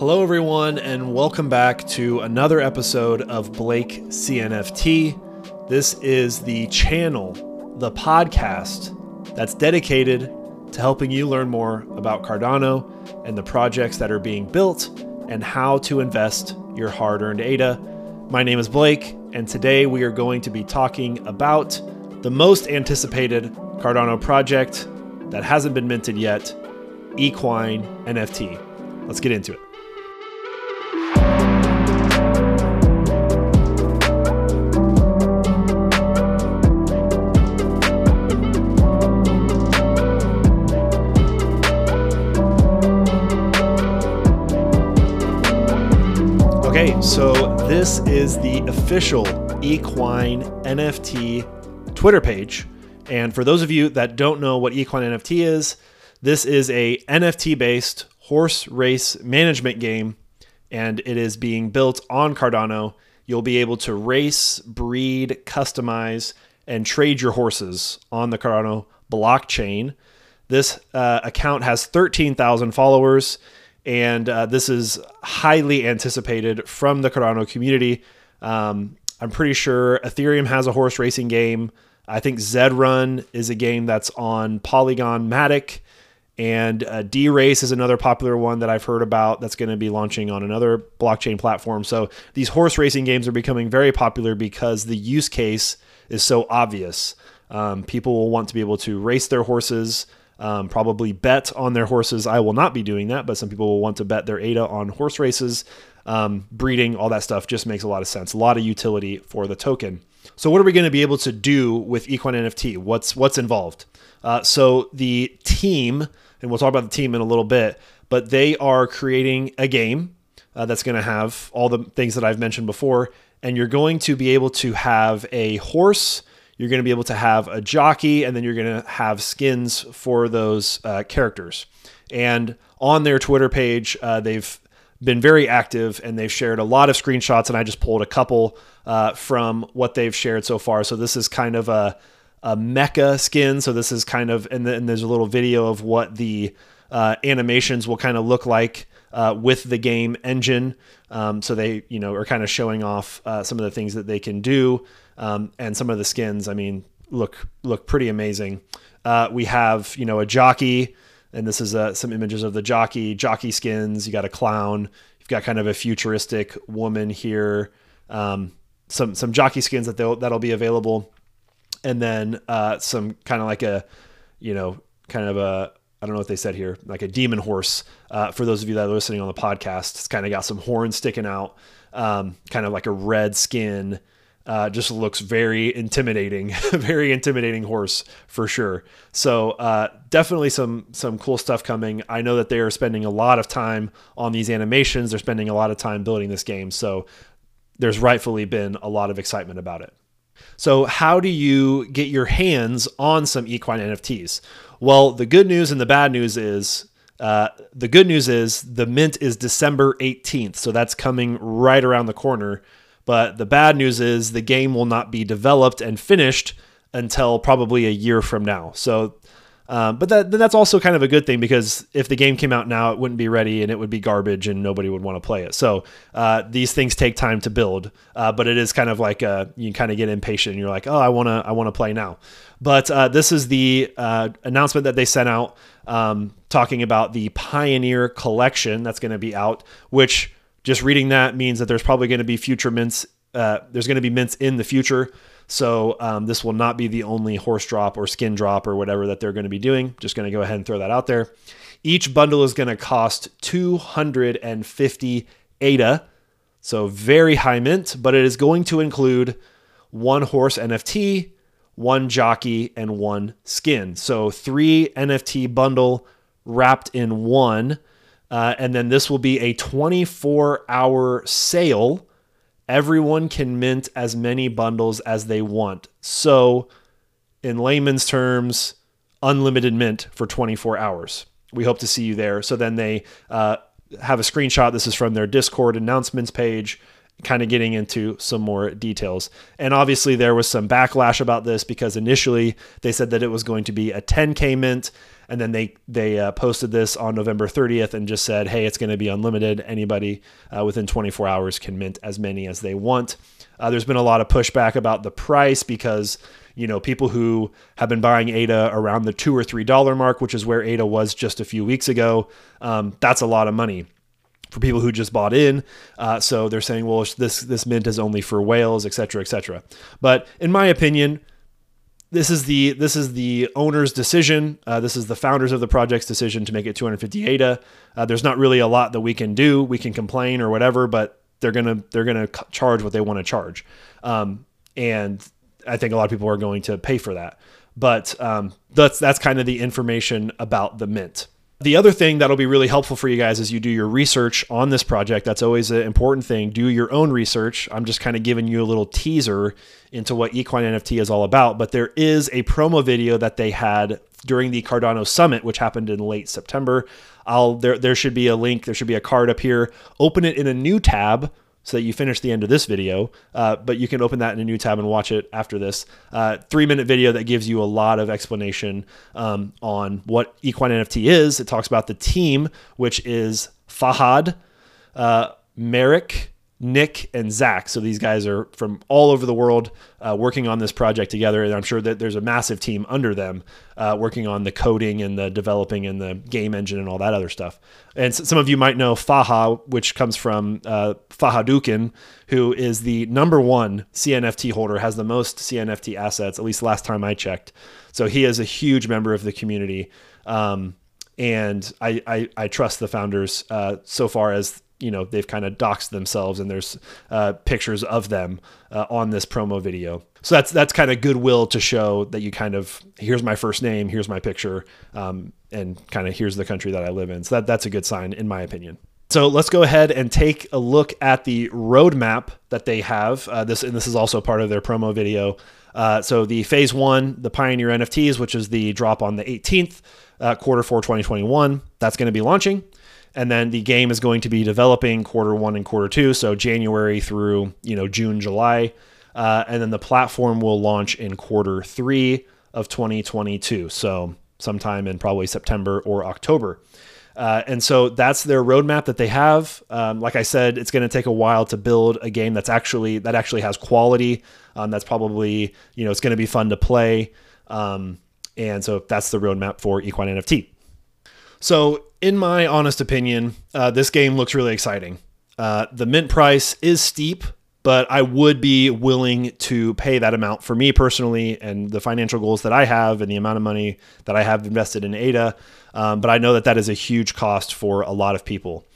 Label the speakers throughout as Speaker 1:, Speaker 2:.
Speaker 1: Hello, everyone, and welcome back to another episode of Blake CNFT. This is the channel, the podcast that's dedicated to helping you learn more about Cardano and the projects that are being built and how to invest your hard earned ADA. My name is Blake, and today we are going to be talking about the most anticipated Cardano project that hasn't been minted yet Equine NFT. Let's get into it. So this is the official Equine NFT Twitter page. And for those of you that don't know what Equine NFT is, this is a NFT based horse race management game and it is being built on Cardano. You'll be able to race, breed, customize, and trade your horses on the Cardano blockchain. This uh, account has 13,000 followers and uh, this is highly anticipated from the Cardano community. Um, I'm pretty sure Ethereum has a horse racing game. I think Zed Run is a game that's on Polygon Matic, and uh, DeRace is another popular one that I've heard about that's going to be launching on another blockchain platform. So these horse racing games are becoming very popular because the use case is so obvious. Um, people will want to be able to race their horses um, probably bet on their horses. I will not be doing that, but some people will want to bet their ADA on horse races, um, breeding, all that stuff just makes a lot of sense. A lot of utility for the token. So, what are we going to be able to do with Equine NFT? What's what's involved? Uh, so, the team, and we'll talk about the team in a little bit, but they are creating a game uh, that's going to have all the things that I've mentioned before, and you're going to be able to have a horse you're going to be able to have a jockey, and then you're going to have skins for those uh, characters. And on their Twitter page, uh, they've been very active and they've shared a lot of screenshots. And I just pulled a couple uh, from what they've shared so far. So this is kind of a, a mecha skin. So this is kind of, and, then there's a little video of what the uh, animations will kind of look like uh, with the game engine. Um, so they, you know, are kind of showing off uh, some of the things that they can do. Um, and some of the skins, I mean, look look pretty amazing. Uh, we have you know a jockey, and this is uh, some images of the jockey jockey skins. You got a clown. You've got kind of a futuristic woman here. Um, some some jockey skins that that'll be available, and then uh, some kind of like a you know kind of a I don't know what they said here, like a demon horse. Uh, for those of you that are listening on the podcast, it's kind of got some horns sticking out, um, kind of like a red skin uh, just looks very intimidating, very intimidating horse for sure. So uh, definitely some some cool stuff coming. I know that they are spending a lot of time on these animations. They're spending a lot of time building this game. So there's rightfully been a lot of excitement about it. So how do you get your hands on some equine NFTs? Well, the good news and the bad news is uh, the good news is the mint is December 18th, so that's coming right around the corner. But the bad news is the game will not be developed and finished until probably a year from now. So, um, but that that's also kind of a good thing because if the game came out now, it wouldn't be ready and it would be garbage and nobody would want to play it. So uh, these things take time to build, uh, but it is kind of like a, you kind of get impatient. And you're like, oh, I wanna I wanna play now. But uh, this is the uh, announcement that they sent out um, talking about the Pioneer Collection that's going to be out, which just reading that means that there's probably going to be future mints. Uh, there's going to be mints in the future. So um, this will not be the only horse drop or skin drop or whatever that they're going to be doing. Just going to go ahead and throw that out there. Each bundle is going to cost 250 ADA. So very high mint, but it is going to include one horse NFT, one jockey, and one skin. So three NFT bundle wrapped in one. Uh, and then this will be a 24 hour sale. Everyone can mint as many bundles as they want. So, in layman's terms, unlimited mint for 24 hours. We hope to see you there. So then they uh, have a screenshot. This is from their Discord announcements page. Kind of getting into some more details. And obviously, there was some backlash about this because initially they said that it was going to be a 10k mint, and then they they uh, posted this on November 30th and just said, "Hey, it's going to be unlimited. Anybody uh, within 24 hours can mint as many as they want." Uh, there's been a lot of pushback about the price because you know people who have been buying ADA around the two or three dollar mark, which is where ADA was just a few weeks ago. Um, that's a lot of money for people who just bought in. Uh, so they're saying, well, this this mint is only for whales, et cetera, et cetera. But in my opinion, this is the this is the owner's decision. Uh, this is the founders of the project's decision to make it 250 ADA. Uh, there's not really a lot that we can do. We can complain or whatever, but they're gonna they're gonna charge what they want to charge, um, and I think a lot of people are going to pay for that. But um, that's that's kind of the information about the mint. The other thing that'll be really helpful for you guys as you do your research on this project. That's always an important thing. Do your own research. I'm just kind of giving you a little teaser into what Equine NFT is all about. But there is a promo video that they had during the Cardano Summit, which happened in late September. I'll there there should be a link. There should be a card up here. Open it in a new tab so that you finish the end of this video. Uh, but you can open that in a new tab and watch it after this. Uh, three minute video that gives you a lot of explanation um, on what Equine NFT is. It talks about the team, which is Fahad, uh, Merrick, Nick and Zach. So these guys are from all over the world uh, working on this project together. And I'm sure that there's a massive team under them uh, working on the coding and the developing and the game engine and all that other stuff. And some of you might know Faha, which comes from uh, Fahadukin, who is the number one CNFT holder, has the most CNFT assets, at least last time I checked. So he is a huge member of the community. Um, and I, I, I, trust the founders uh, so far as you know they've kind of doxed themselves and there's uh, pictures of them uh, on this promo video. So that's that's kind of goodwill to show that you kind of here's my first name here's my picture um, and kind of here's the country that i live in. So that, that's a good sign in my opinion. So let's go ahead and take a look at the roadmap that they have uh, this and this is also part of their promo video. Uh, so the phase one the pioneer nfts which is the drop on the 18th uh, quarter four 2021 that's going to be launching and then the game is going to be developing quarter one and quarter two, so January through you know June, July, uh, and then the platform will launch in quarter three of 2022, so sometime in probably September or October. Uh, and so that's their roadmap that they have. Um, like I said, it's going to take a while to build a game that's actually that actually has quality. Um, that's probably you know it's going to be fun to play. Um, and so that's the roadmap for Equine NFT. So, in my honest opinion, uh, this game looks really exciting. Uh, the mint price is steep, but I would be willing to pay that amount for me personally and the financial goals that I have and the amount of money that I have invested in ADA. Um, but I know that that is a huge cost for a lot of people.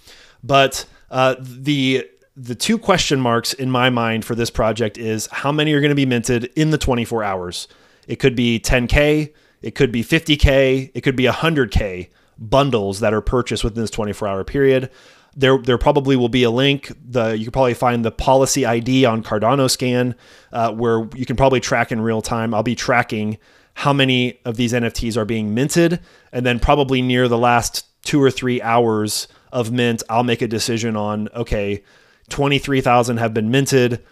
Speaker 1: But uh, the the two question marks in my mind for this project is how many are going to be minted in the 24 hours. It could be 10k, it could be 50k, it could be 100k bundles that are purchased within this 24 hour period. There, there probably will be a link. The you can probably find the policy ID on Cardano Scan, uh, where you can probably track in real time. I'll be tracking how many of these NFTs are being minted, and then probably near the last two or three hours of mint, I'll make a decision on okay, twenty three thousand have been minted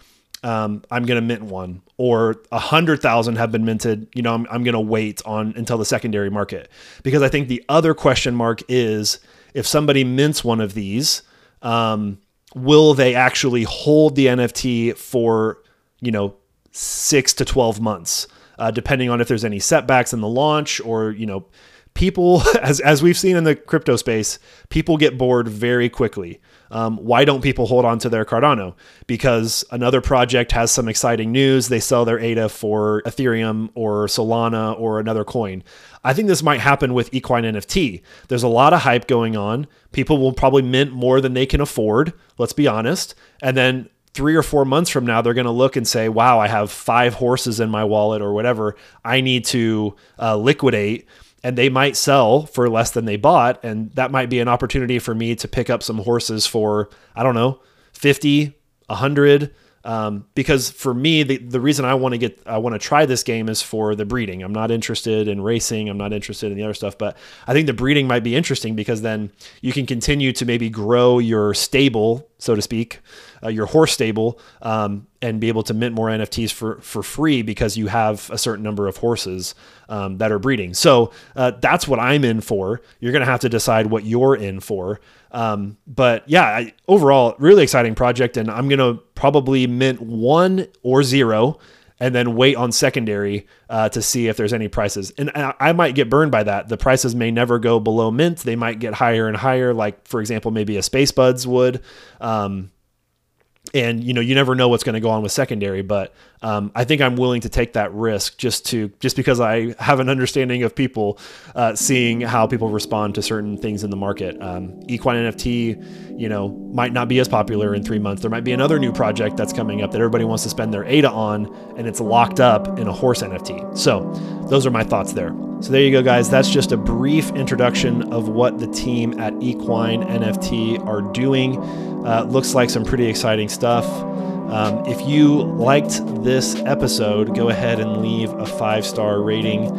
Speaker 1: um, I'm going to mint one, or a hundred thousand have been minted. You know, I'm, I'm going to wait on until the secondary market because I think the other question mark is if somebody mints one of these, um, will they actually hold the NFT for you know six to twelve months, uh, depending on if there's any setbacks in the launch or you know people as as we've seen in the crypto space, people get bored very quickly. Um, why don't people hold on to their Cardano? Because another project has some exciting news. They sell their ADA for Ethereum or Solana or another coin. I think this might happen with Equine NFT. There's a lot of hype going on. People will probably mint more than they can afford, let's be honest. And then three or four months from now, they're going to look and say, wow, I have five horses in my wallet or whatever. I need to uh, liquidate and they might sell for less than they bought and that might be an opportunity for me to pick up some horses for i don't know 50 100 Um, because for me, the, the reason I want to get, I want to try this game is for the breeding. I'm not interested in racing. I'm not interested in the other stuff, but I think the breeding might be interesting because then you can continue to maybe grow your stable, so to speak, uh, your horse stable, um, and be able to mint more NFTs for, for free because you have a certain number of horses um, that are breeding. So uh, that's what I'm in for. You're to have to decide what you're in for. Um, but yeah, I, overall, really exciting project, and I'm gonna probably mint one or zero, and then wait on secondary uh, to see if there's any prices. And I, might get burned by that. The prices may never go below mint; they might get higher and higher. Like for example, maybe a SpaceBudz would. Um, and you know you never know what's going to go on with secondary but um, i think i'm willing to take that risk just to just because i have an understanding of people uh, seeing how people respond to certain things in the market. Um, equine nft you know might not be as popular in three months. There might be another new project that's coming up that everybody wants to spend their ada on and it's locked up in a horse nft so those are my thoughts there so there you go, guys. That's just a brief introduction of what the team at Equine NFT are doing. Uh, looks like some pretty exciting stuff. Um, if you liked this episode, go ahead and leave a five star rating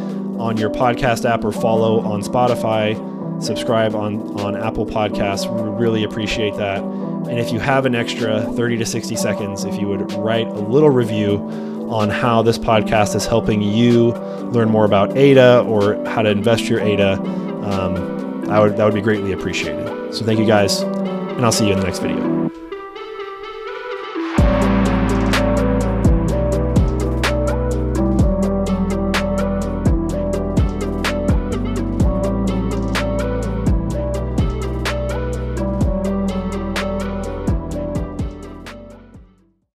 Speaker 1: on your podcast app or follow on Spotify. Subscribe on, on Apple Podcasts. We really appreciate that. And if you have an extra 30 to 60 seconds, if you would write a little review on how this podcast is helping you learn more about ADA or how to invest your ADA, um, I would, that would be greatly appreciated. So thank you guys, and I'll see you in the next video.